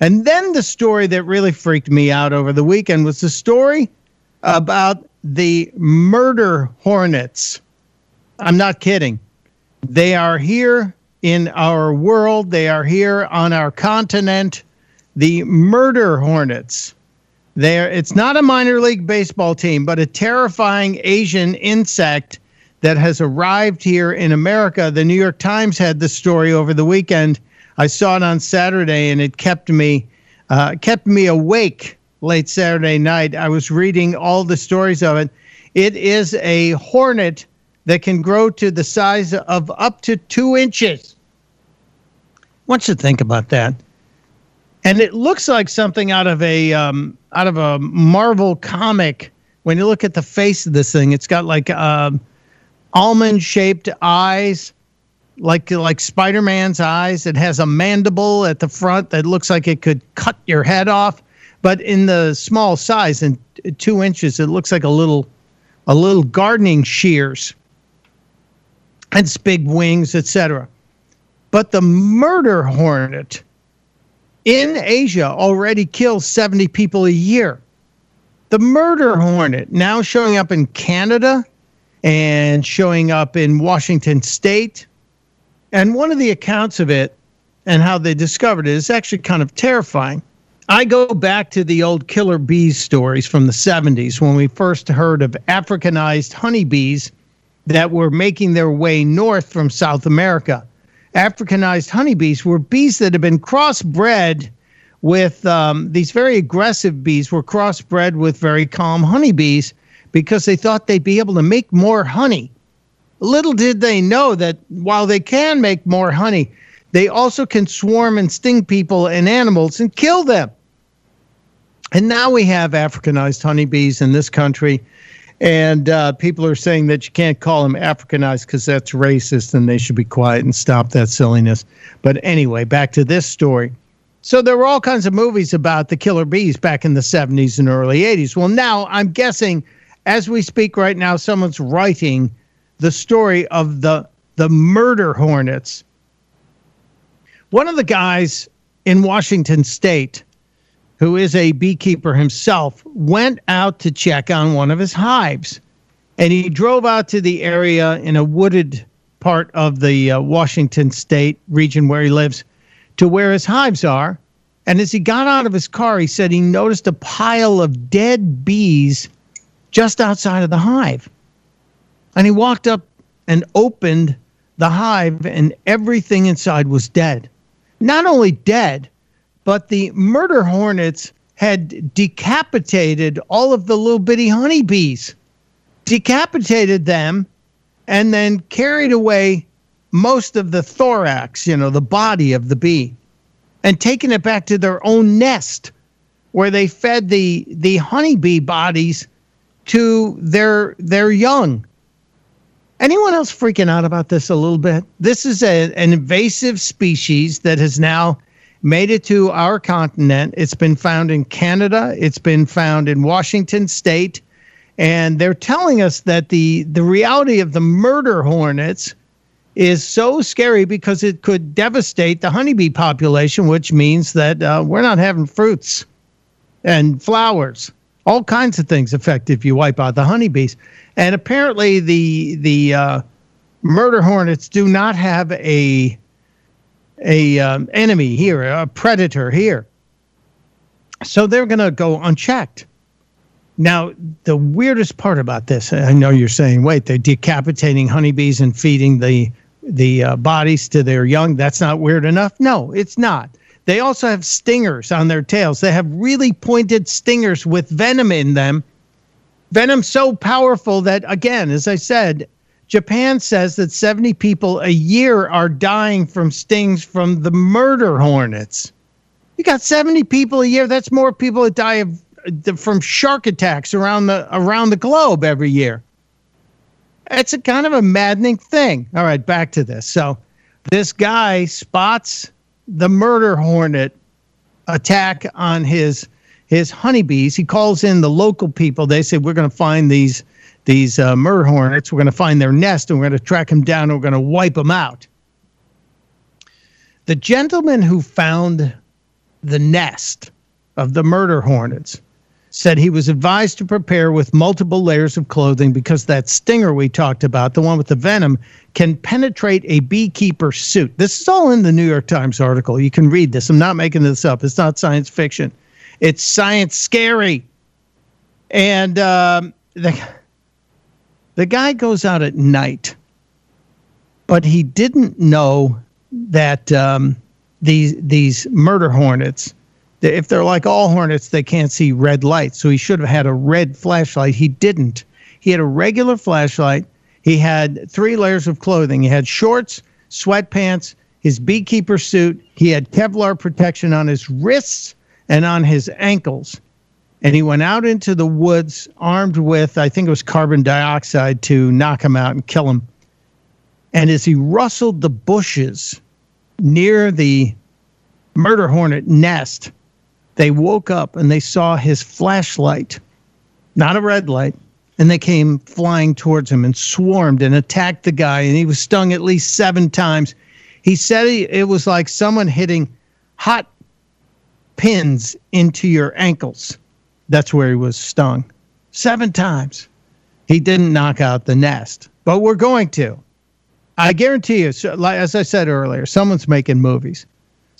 And then the story that really freaked me out over the weekend was the story about the murder hornets. I'm not kidding. They are here in our world, they are here on our continent. The murder hornets. There, it's not a minor league baseball team, but a terrifying Asian insect that has arrived here in America. The New York Times had the story over the weekend. I saw it on Saturday, and it kept me uh, kept me awake late Saturday night. I was reading all the stories of it. It is a hornet that can grow to the size of up to two inches. What you think about that? And it looks like something out of a um, out of a Marvel comic. When you look at the face of this thing, it's got like um, almond shaped eyes, like like Spider Man's eyes. It has a mandible at the front that looks like it could cut your head off. But in the small size, in two inches, it looks like a little a little gardening shears. And its big wings, etc. But the murder hornet in Asia already kills 70 people a year. The murder hornet now showing up in Canada and showing up in Washington state. And one of the accounts of it and how they discovered it is actually kind of terrifying. I go back to the old killer bees stories from the 70s when we first heard of Africanized honeybees that were making their way north from South America. Africanized honeybees were bees that had been crossbred with um, these very aggressive bees, were crossbred with very calm honeybees because they thought they'd be able to make more honey. Little did they know that while they can make more honey, they also can swarm and sting people and animals and kill them. And now we have Africanized honeybees in this country. And uh, people are saying that you can't call them Africanized because that's racist and they should be quiet and stop that silliness. But anyway, back to this story. So there were all kinds of movies about the killer bees back in the 70s and early 80s. Well, now I'm guessing as we speak right now, someone's writing the story of the the murder hornets. One of the guys in Washington State, who is a beekeeper himself, went out to check on one of his hives, and he drove out to the area in a wooded part of the uh, Washington State region where he lives, to where his hives are. And as he got out of his car, he said he noticed a pile of dead bees just outside of the hive. And he walked up and opened the hive, and everything inside was dead. Not only dead, but the murder hornets had decapitated all of the little bitty honeybees, decapitated them, and then carried away most of the thorax, you know, the body of the bee, and taken it back to their own nest where they fed the the honeybee bodies to their their young. Anyone else freaking out about this a little bit? This is a, an invasive species that has now made it to our continent. It's been found in Canada. It's been found in Washington State, and they're telling us that the the reality of the murder hornets is so scary because it could devastate the honeybee population, which means that uh, we're not having fruits and flowers all kinds of things affect if you wipe out the honeybees. And apparently, the the uh, murder hornets do not have a a um, enemy here, a predator here. So they're going to go unchecked. Now, the weirdest part about this, I know you're saying, wait, they're decapitating honeybees and feeding the the uh, bodies to their young. That's not weird enough. No, it's not. They also have stingers on their tails. They have really pointed stingers with venom in them. Venom so powerful that, again, as I said, Japan says that 70 people a year are dying from stings from the murder hornets. You got 70 people a year. That's more people that die of uh, from shark attacks around the around the globe every year. It's a kind of a maddening thing. All right, back to this. So this guy spots the murder hornet attack on his his honeybees. He calls in the local people. They say we're going to find these these uh, murder hornets. We're going to find their nest and we're going to track them down and we're going to wipe them out. The gentleman who found the nest of the murder hornets said he was advised to prepare with multiple layers of clothing because that stinger we talked about, the one with the venom, can penetrate a beekeeper suit. This is all in the New York Times article. You can read this. I'm not making this up. It's not science fiction. It's science scary. And um, the the guy goes out at night, but he didn't know that um, these these murder hornets if they're like all hornets, they can't see red light. So he should have had a red flashlight. He didn't. He had a regular flashlight. He had three layers of clothing. He had shorts, sweatpants, his beekeeper suit. He had Kevlar protection on his wrists and on his ankles. And he went out into the woods armed with, I think it was carbon dioxide to knock him out and kill him. And as he rustled the bushes near the murder hornet nest, they woke up and they saw his flashlight, not a red light, and they came flying towards him and swarmed and attacked the guy. And he was stung at least seven times. He said he, it was like someone hitting hot pins into your ankles. That's where he was stung seven times. He didn't knock out the nest, but we're going to. I guarantee you, as I said earlier, someone's making movies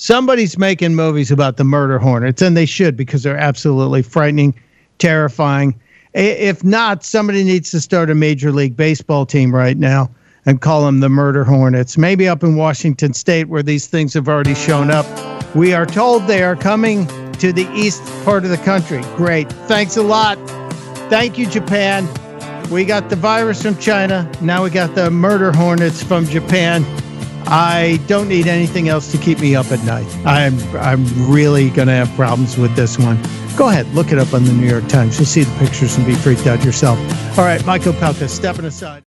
somebody's making movies about the murder hornets, and they should because they're absolutely frightening, terrifying. If not, somebody needs to start a major league baseball team right now and call them the murder hornets. Maybe up in Washington State where these things have already shown up. We are told they are coming to the east part of the country. Great. Thanks a lot. Thank you, Japan. We got the virus from China. Now we got the murder hornets from Japan. I don't need anything else to keep me up at night. I'm I'm really gonna have problems with this one. Go ahead, look it up on the New York Times. You'll see the pictures and be freaked out yourself. All right, Michael Pelka, stepping aside.